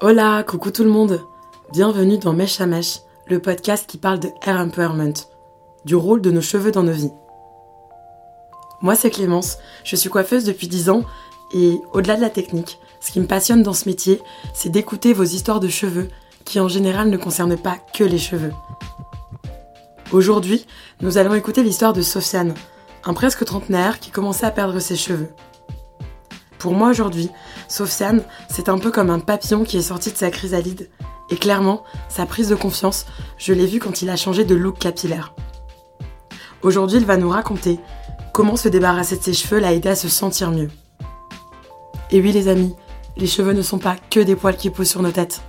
Hola, coucou tout le monde. Bienvenue dans Mèche à Mèche, le podcast qui parle de hair empowerment, du rôle de nos cheveux dans nos vies. Moi, c'est Clémence, je suis coiffeuse depuis 10 ans et au-delà de la technique, ce qui me passionne dans ce métier, c'est d'écouter vos histoires de cheveux qui en général ne concernent pas que les cheveux. Aujourd'hui, nous allons écouter l'histoire de Sofiane, un presque trentenaire qui commençait à perdre ses cheveux. Pour moi aujourd'hui, Sofiane, c'est un peu comme un papillon qui est sorti de sa chrysalide. Et clairement, sa prise de confiance, je l'ai vu quand il a changé de look capillaire. Aujourd'hui, il va nous raconter comment se débarrasser de ses cheveux l'a aidé à se sentir mieux. Et oui les amis, les cheveux ne sont pas que des poils qui poussent sur nos têtes.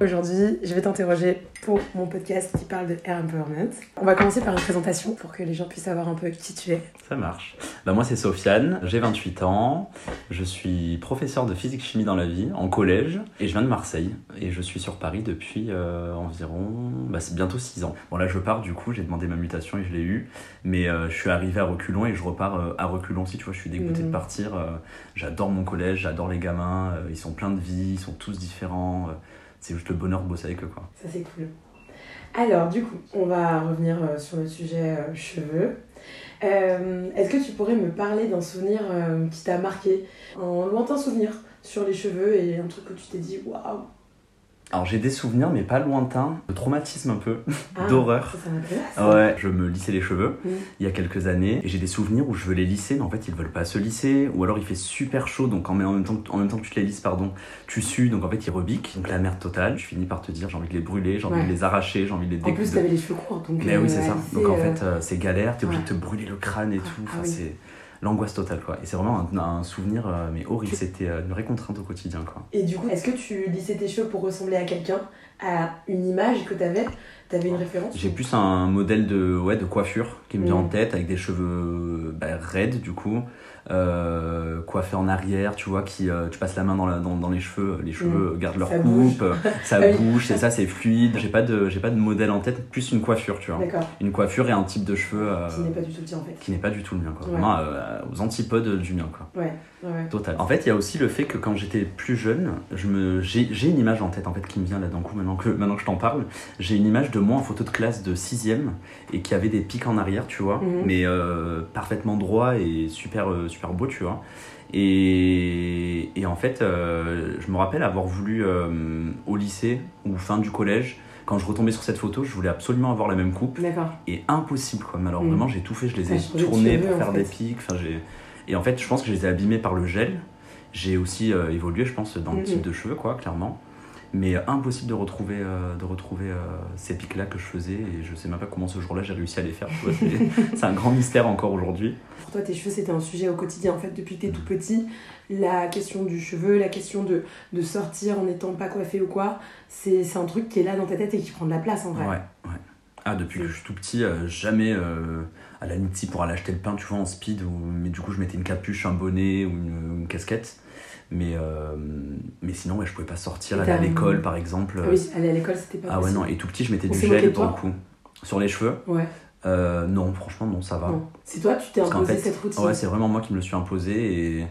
Aujourd'hui, je vais t'interroger pour mon podcast qui parle de Air Empowerment. On va commencer par une présentation pour que les gens puissent savoir un peu qui tu es. Ça marche. Bah moi c'est Sofiane, j'ai 28 ans, je suis professeur de physique-chimie dans la vie, en collège, et je viens de Marseille, et je suis sur Paris depuis euh, environ, bah c'est bientôt 6 ans. Bon là je pars du coup, j'ai demandé ma mutation et je l'ai eu, mais euh, je suis arrivé à reculons et je repars euh, à reculons aussi, tu vois, je suis dégoûté de Mhm. partir, j'adore mon collège, j'adore les gamins, ils sont pleins de vie, ils sont tous différents, c'est juste le bonheur de bosser avec eux quoi. Ça c'est cool. Alors du coup, on va revenir euh, sur le sujet euh, cheveux. Euh, Est-ce que tu pourrais me parler d'un souvenir qui t'a marqué, un lointain souvenir sur les cheveux et un truc que tu t'es dit waouh Alors j'ai des souvenirs mais pas lointains, de traumatisme un peu, ah, d'horreur. Ouais, je me lissais les cheveux il y a quelques années. Et j'ai des souvenirs où je veux les lisser mais en fait ils veulent pas se lisser. Ou alors il fait super chaud donc en même temps que, en même temps que tu te les lisses pardon tu sues donc en fait ils rebiquent. Donc la merde totale je finis par te dire j'ai envie de les brûler j'ai envie Ouais. de les arracher j'ai envie de les En plus, découper t'avais les cheveux courts, donc. mais oui euh, c'est à ça donc en euh, fait euh, c'est galère t'es obligé de te brûler le crâne et Ah, tout. ah enfin oui. c'est l'angoisse totale quoi. Et c'est vraiment un, un souvenir euh, mais horrible. C'était euh, une vraie contrainte au quotidien quoi. Et du coup, est-ce que tu lissais tes cheveux pour ressembler à quelqu'un, à une image que t'avais? T'avais une référence? J'ai plus un modèle de, ouais, de coiffure qui me vient en tête avec des cheveux bah, raides du coup, euh, coiffés en arrière, tu vois, qui euh, tu passes la main dans, la- dans, dans les cheveux, les cheveux gardent leur. Ça coupe, euh, ça bouge, c'est ça, c'est fluide. J'ai pas de, j'ai pas de modèle en tête, plus une coiffure, tu vois, une coiffure et un type de cheveux euh, qui n'est pas du tout le tien en fait. qui n'est pas du tout le mien, quoi. Ouais. Vraiment euh, aux antipodes du mien, quoi. Ouais, ouais, ouais. Total. En fait, il y a aussi le fait que quand j'étais plus jeune, je me, j'ai, j'ai une image en tête en fait qui me vient là d'un coup maintenant que maintenant que je t'en parle. J'ai une image de moi en photo de classe de 6ème et qui avait des pics en arrière, tu vois, Mhm. mais euh, parfaitement droit et super euh, super beau, tu vois. Et, et en fait, euh, je me rappelle avoir voulu euh, au lycée ou fin du collège. Quand je retombais sur cette photo, je voulais absolument avoir la même coupe D'accord. et impossible quoi. Mais alors vraiment, j'ai tout fait, je les ai tournés cheveux, pour faire fait. des pics. Enfin, j'ai et en fait, je pense que je les ai abîmés par le gel. J'ai aussi euh, évolué, je pense, dans le Mhm. type de cheveux, quoi, clairement. Mais euh, impossible de retrouver, euh, de retrouver euh, ces pics-là que je faisais. Et je sais même pas comment ce jour-là j'ai réussi à les faire. tu C'est un grand mystère encore aujourd'hui. Pour toi, tes cheveux, c'était un sujet au quotidien, en fait, depuis que t'es tout petit. La question du cheveu, la question de, de sortir en n'étant pas coiffé ou quoi, c'est c'est un truc qui est là dans ta tête et qui prend de la place, en vrai. Ouais, ouais. Ah, depuis que je suis tout petit, euh, jamais euh, à la limite si pour aller acheter le pain, tu vois, en speed, ou, mais du coup je mettais une capuche, un bonnet ou une, une casquette. Mais, euh, mais sinon, ouais, je pouvais pas sortir, aller à l'école par exemple. Ah oui, aller à l'école, c'était pas Ah ouais, non, et tout petit, je mettais On du gel pour le coup. Sur les cheveux Ouais, Euh, Non, franchement, non, ça va. C'est toi, tu t'es imposé fait, cette routine. Ouais, c'est vraiment moi qui me le suis imposé. Et,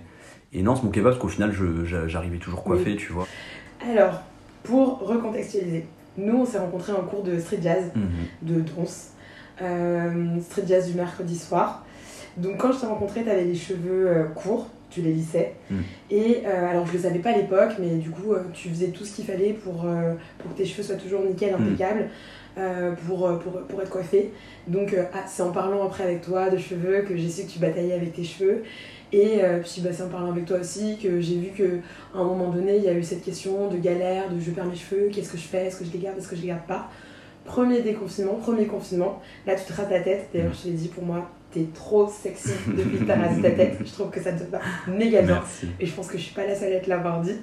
et non, on se moquait pas parce qu'au final, j'arrivais toujours coiffé, tu vois. Alors, pour recontextualiser, nous, on s'est rencontrés en cours de street jazz Mhm. de Dons. Euh, street jazz du mercredi soir. Donc quand je t'ai rencontré, t'avais les cheveux euh, courts, tu les lissais. Mm. Et euh, alors je le savais pas à l'époque, mais du coup euh, tu faisais tout ce qu'il fallait pour, euh, pour que tes cheveux soient toujours nickel, Mm. impeccables, pour, pour, pour être coiffé. Donc ah, c'est en parlant après avec toi de cheveux que j'ai su que tu bataillais avec tes cheveux. Et euh, puis bah, c'est en parlant avec toi aussi que j'ai vu que à un moment donné il y a eu cette question de galère, de je perds mes cheveux, qu'est-ce que je fais, est-ce que je les garde, est-ce que je les garde pas? Premier déconfinement, premier confinement, là tu te rases la tête, d'ailleurs je te l'ai dit pour moi, t'es trop sexy depuis que t'as rasé ta tête, je trouve que ça te va méga bien. Merci. Et je pense que je suis pas la seule à te l'avoir dit.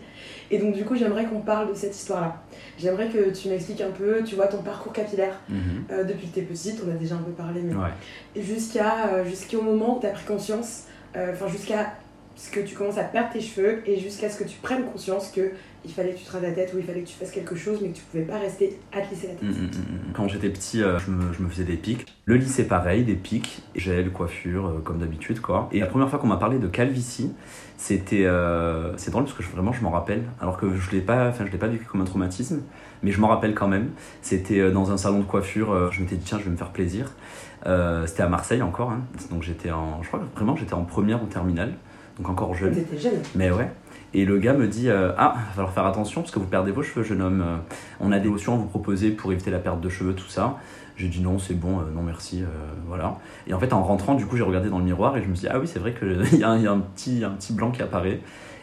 Et donc du coup j'aimerais qu'on parle de cette histoire-là. J'aimerais que tu m'expliques un peu, tu vois, ton parcours capillaire Mhm. euh, depuis que t'es petite, on a déjà un peu parlé, mais Ouais. jusqu'à euh, jusqu'au moment où t'as pris conscience, euh, enfin jusqu'à ce que tu commences à perdre tes cheveux et jusqu'à ce que tu prennes conscience que il fallait que tu te rases la tête ou il fallait que tu fasses quelque chose mais que tu pouvais pas rester à te lisser la tête. Mm, mm, mm. Quand j'étais petit, euh, je, me, faisais des pics. Le lycée, pareil, des pics, gel, coiffure, euh, comme d'habitude, quoi. Et la première fois qu'on m'a parlé de calvitie, c'était. euh, c'est drôle parce que je- vraiment, je m'en rappelle. Alors que je l'ai pas, je l'ai pas vécu comme un traumatisme, mais je m'en rappelle quand même. C'était dans un salon de coiffure, je m'étais dit, tiens, je vais me faire plaisir. C'était à Marseille encore, hein. donc j'étais en. Je crois que vraiment, j'étais en première ou terminale, donc encore jeune. T'étais jeune. Mais ouais. Et le gars me dit euh, Ah, il va falloir faire attention parce que vous perdez vos cheveux, jeune homme. Euh, On a des lotions à vous proposer pour éviter la perte de cheveux, tout ça. J'ai dit non, c'est bon, euh, non merci, euh, voilà. Et en fait, en rentrant, du coup, j'ai regardé dans le miroir et je me suis dit Ah oui, c'est vrai qu'il y, a un- il y a un petit, un petit blanc qui apparaît.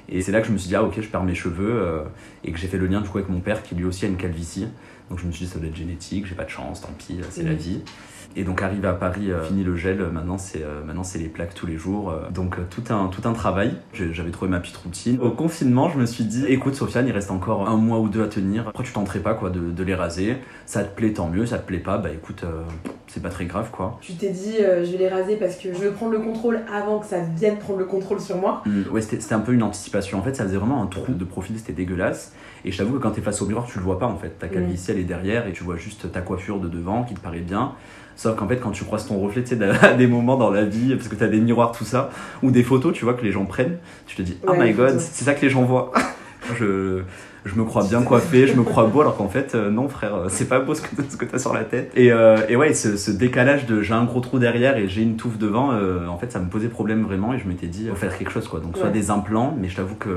Et c'est là que je me suis dit Ah ok, je perds mes cheveux. et que j'ai fait le lien du coup avec mon père qui lui aussi a une calvitie. Donc je me suis dit Ça doit être génétique, j'ai pas de chance, tant pis, c'est la vie. Et donc arrivé à Paris, euh, fini le gel, euh, maintenant c'est euh, maintenant c'est les plaques tous les jours. euh, donc tout un tout un travail. J'avais trouvé ma petite routine. Au confinement, je me suis dit écoute Sofiane, il reste encore un mois ou deux à tenir. Pourquoi tu tenterais pas quoi de, de les raser? Ça te plaît tant mieux, ça te plaît pas, bah écoute, c'est pas très grave quoi. Tu t'es dit je vais les raser parce que je veux prendre le contrôle avant que ça vienne prendre le contrôle sur moi. Hum, ouais, c'était c'était un peu une anticipation. En fait, ça faisait vraiment un trou de profil, c'était dégueulasse. Et je t'avoue que quand t'es face au miroir, tu le vois pas en fait. Ta calvitie, elle est derrière et tu vois juste ta coiffure de devant qui te paraît bien. Sauf qu'en fait, quand tu croises ton reflet, tu sais, à des moments dans la vie, parce que t'as des miroirs, tout ça, ou des photos, tu vois, que les gens prennent, tu te dis, oh my god, c'est ça que les gens voient. je, je me crois bien coiffé, je me crois beau, alors qu'en fait, euh, non, frère, euh, c'est pas beau ce que, t'as- t'as sur la tête. Et, euh, et ouais, ce, ce décalage de j'ai un gros trou derrière et j'ai une touffe devant, en fait, ça me posait problème vraiment et je m'étais dit, faut faire quelque chose, quoi. Donc, soit des implants, mais je t'avoue que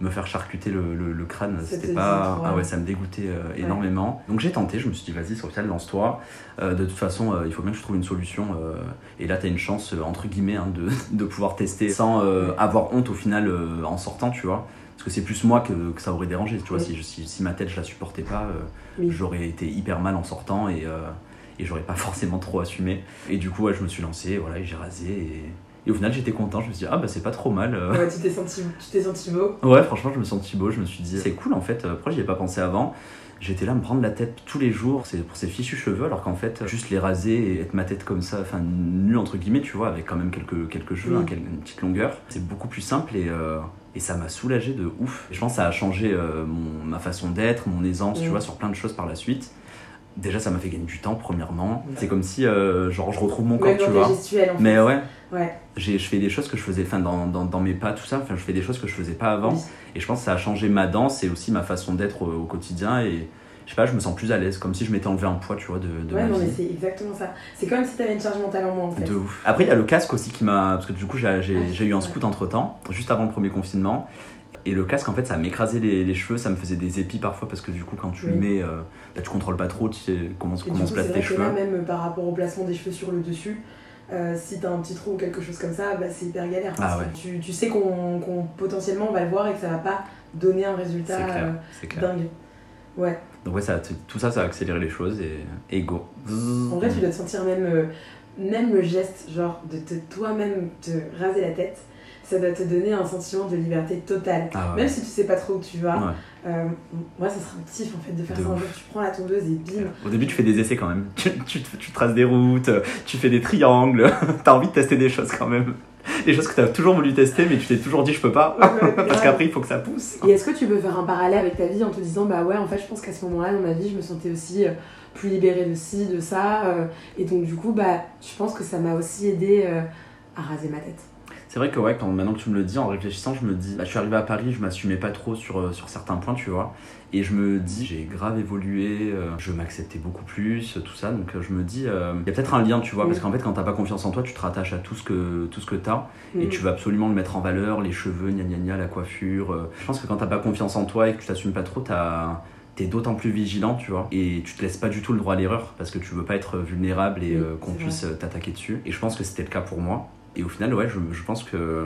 me faire charcuter le, le- le crâne, c'était pas. Ah ouais, ça me dégoûtait énormément. Donc, j'ai tenté, je me suis dit, vas-y, Sofiane, lance-toi. De toute façon, il faut bien que je trouve une solution. et là, tu as une chance, entre guillemets, hein, de, de pouvoir tester sans avoir honte au final en sortant, tu vois. Parce que c'est plus moi que, que ça aurait dérangé, tu vois. Oui. Si, je- si, si ma tête, je la supportais pas, euh, Oui. j'aurais été hyper mal en sortant et, euh, et j'aurais pas forcément trop assumé. Et du coup, ouais, je me suis lancé, voilà, et j'ai rasé. Et, et au final, j'étais content. Je me suis dit, ah bah, c'est pas trop mal. euh. Ouais, tu t'es senti, tu senti beau? Ouais, franchement, je me sens beau. Je me suis dit, c'est cool en fait. Pourquoi j'y ai pas pensé avant J'étais là à me prendre la tête tous les jours c'est pour ces fichus cheveux, alors qu'en fait, juste les raser et être ma tête comme ça, enfin nue entre guillemets, tu vois, avec quand même quelques, quelques cheveux, Oui. hein, une petite longueur, c'est beaucoup plus simple et, euh, et ça m'a soulagé de ouf. Et je pense que ça a changé euh, mon- ma façon d'être, mon aisance, tu vois, sur plein de choses par la suite. Déjà, ça m'a fait gagner du temps, premièrement. Ouais. C'est comme si, euh, genre, je retrouve mon corps, Même tu vois. tes gestuels en fait. Mais ouais, Ouais. j'ai, je fais des choses que je faisais, enfin, dans, dans, dans mes pas, tout ça, enfin, je fais des choses que je faisais pas avant. Oui. Et je pense que ça a changé ma danse et aussi ma façon d'être au, au quotidien. Et je sais pas, je me sens plus à l'aise, comme si je m'étais enlevé un poids, tu vois, de, de ouais, ma non, mais vie. c'est exactement ça. C'est comme si t'avais une charge mentale en moins en fait. De ouf. Après, il y a le casque aussi qui m'a. Parce que du coup, j'ai, Ah, eu un ouais. scout entre temps, juste avant le premier confinement. Et le casque, en fait, ça m'écrasait les, les cheveux, ça me faisait des épis parfois parce que du coup, quand tu le mets, euh, bah, tu contrôles pas trop, tu sais comment, Et comment se placent c'est tes cheveux. là, même euh, par rapport au placement des cheveux sur le dessus, euh, si t'as un petit trou ou quelque chose comme ça, bah, c'est hyper galère. Ah que tu, tu sais qu'on qu'on potentiellement on va le voir et que ça va pas donner un résultat clair, euh, dingue. Ouais. Donc, ouais, ça, tout ça, ça a accéléré les choses et, et go. En vrai, tu dois te sentir même, même le geste, genre de toi-même te raser la tête, ça doit te donner un sentiment de liberté totale. Ah ouais. Même si tu sais pas trop où tu vas, Ouais. euh, moi ça sera un kiff en fait de faire De ça un jour. Tu prends la tondeuse et bim. Au début, tu fais des essais quand même. Tu, tu, te- tu traces des routes, tu fais des triangles. T'as envie de tester des choses quand même. Des choses que t'as toujours voulu tester, mais tu t'es toujours dit je peux pas. Ouais, Parce qu'après, il faut que ça pousse. Et est-ce que tu peux faire un parallèle avec ta vie en te disant bah ouais en fait je pense qu'à ce moment-là dans ma vie je me sentais aussi euh, plus libérée de ci, de ça euh, et donc du coup bah je pense que ça m'a aussi aidé euh, à raser ma tête. C'est vrai que ouais, quand, maintenant que tu me le dis, en réfléchissant, je me dis, bah, je suis arrivé à Paris, je m'assumais pas trop sur, euh, sur certains points, tu vois. Et je me dis, j'ai grave évolué, euh, je m'acceptais beaucoup plus, tout ça. Donc euh, je me dis, euh, il y a peut-être un lien, tu vois, Oui. parce qu'en fait, quand t'as pas confiance en toi, tu te rattaches à tout ce que, tout ce que t'as. et Mm. tu veux absolument le mettre en valeur, les cheveux, gna gna gna, la coiffure. Je pense que quand t'as pas confiance en toi et que tu t'assumes pas trop, t'as- t'es d'autant plus vigilant, tu vois, et tu te laisses pas du tout le droit à l'erreur parce que tu veux pas être vulnérable et euh, qu'on puisse t'attaquer dessus. Et je pense que c'était le cas pour moi. Et au final, ouais, je, je pense que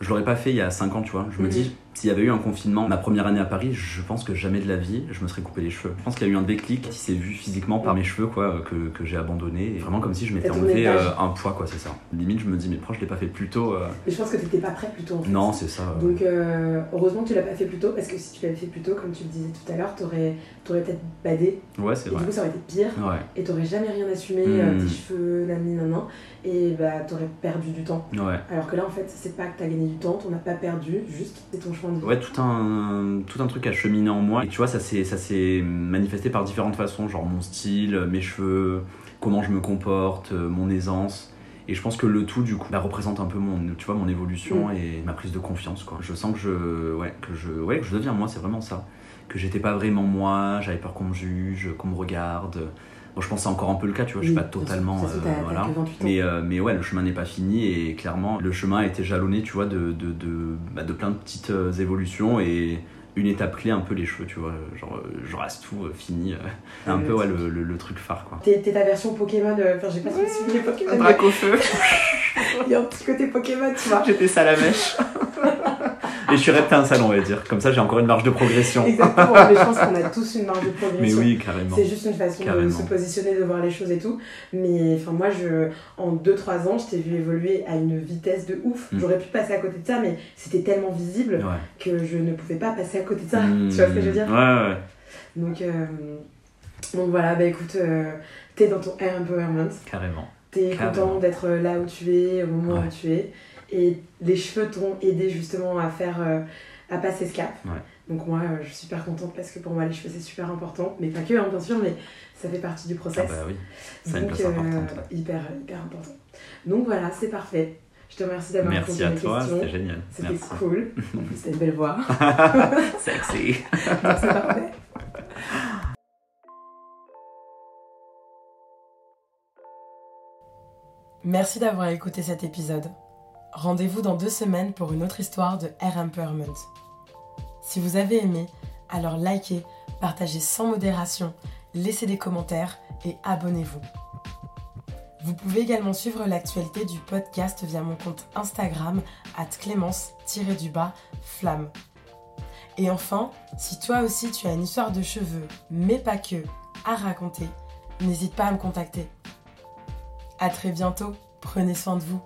je l'aurais pas fait il y a 5 ans, tu vois. Je me Mhm. dis, S'il y avait eu un confinement, ma première année à Paris, je pense que jamais de la vie, je me serais coupé les cheveux. Je pense qu'il y a eu un déclic qui s'est vu physiquement par mes cheveux, quoi, que, que j'ai abandonné. Et vraiment comme si je m'étais enlevé euh, un poids, quoi, c'est ça. Limite, je me dis, mais pourquoi je l'ai pas fait plus tôt euh, Mais je pense que t'étais pas prêt plus tôt en fait. Non, c'est ça. euh. Donc euh, heureusement que tu l'as pas fait plus tôt parce que si tu l'avais fait plus tôt, comme tu le disais tout à l'heure, t'aurais aurais, peut-être badé Ouais, c'est et du vrai. coup ça aurait été pire Ouais, et t'aurais jamais rien assumé, Mm. euh, tes cheveux, nani nanan, et bah t'aurais perdu du temps. ouais. Alors que là en fait c'est pas que t'as gagné du temps, t'en as pas perdu, juste c'est ton Ouais, tout un, tout un truc a cheminé en moi. Et tu vois, ça s'est manifesté par différentes façons, genre mon style, mes cheveux, comment je me comporte, euh, mon aisance. Et je pense que le tout, du coup, bah, représente un peu mon, tu vois, mon évolution et ma prise de confiance, quoi. Je sens que je, ouais, que je, ouais, que je deviens moi, c'est vraiment ça. Que j'étais pas vraiment moi, j'avais peur qu'on me juge, qu'on me regarde. Bon, je pense que c'est encore un peu le cas, tu vois, je suis pas totalement. Euh, voilà. que 28 ans. Mais, euh, mais ouais, le chemin n'est pas fini et clairement, le chemin a été jalonné, tu vois, de, de, de, bah, de plein de petites euh, évolutions et une étape clé, un peu les cheveux, tu vois, genre euh, je reste tout euh, fini. C'est un peu ouais, le, le, le truc phare, quoi. T'es t'es ta version Pokémon, enfin j'ai pas trop suivi les Pokémon, mais au feu il y a un petit côté Pokémon, tu vois. J'étais salamèche Et je suis salon, on va dire. Comme ça, j'ai encore une marge de progression. Exactement, mais je pense qu'on a tous une marge de progression. Mais oui, carrément. C'est juste une façon de se positionner, de voir les choses et tout. Mais enfin, moi, je, en 2-3 ans, je t'ai vu évoluer à une vitesse de ouf. Mm. J'aurais pu passer à côté de ça, mais c'était tellement visible Ouais. que je ne pouvais pas passer à côté de ça. Hmm. Tu vois ce que je veux dire? Ouais, ouais. donc, euh, donc voilà, bah écoute, euh, t'es dans ton air empowerment. Carrément. T'es content d'être là où tu es, au moment Ouais. où tu es. Et les cheveux t'ont aidé justement à faire, euh, à passer ce cap. Ouais. Donc moi, euh, je suis super contente parce que pour moi, les cheveux, c'est super important. Mais pas que, hein, bien sûr, mais ça fait partie du Ah process. bah oui, ça a une place importante. euh, hyper, hyper important. Donc voilà, c'est parfait. Je te remercie d'avoir répondu Merci à toi, questions. c'était génial. C'était Merci. cool. En plus, t'as une belle voix. Sexy. Donc c'est parfait. Merci d'avoir écouté cet épisode. Rendez-vous dans deux semaines pour une autre histoire de Air Empowerment. Si vous avez aimé, alors likez, partagez sans modération, laissez des commentaires et abonnez-vous. Vous pouvez également suivre l'actualité du podcast via mon compte Instagram at clémence-du-bas flamme. Et enfin, si toi aussi tu as une histoire de cheveux, mais pas que, à raconter, n'hésite pas à me contacter. À très bientôt, prenez soin de vous.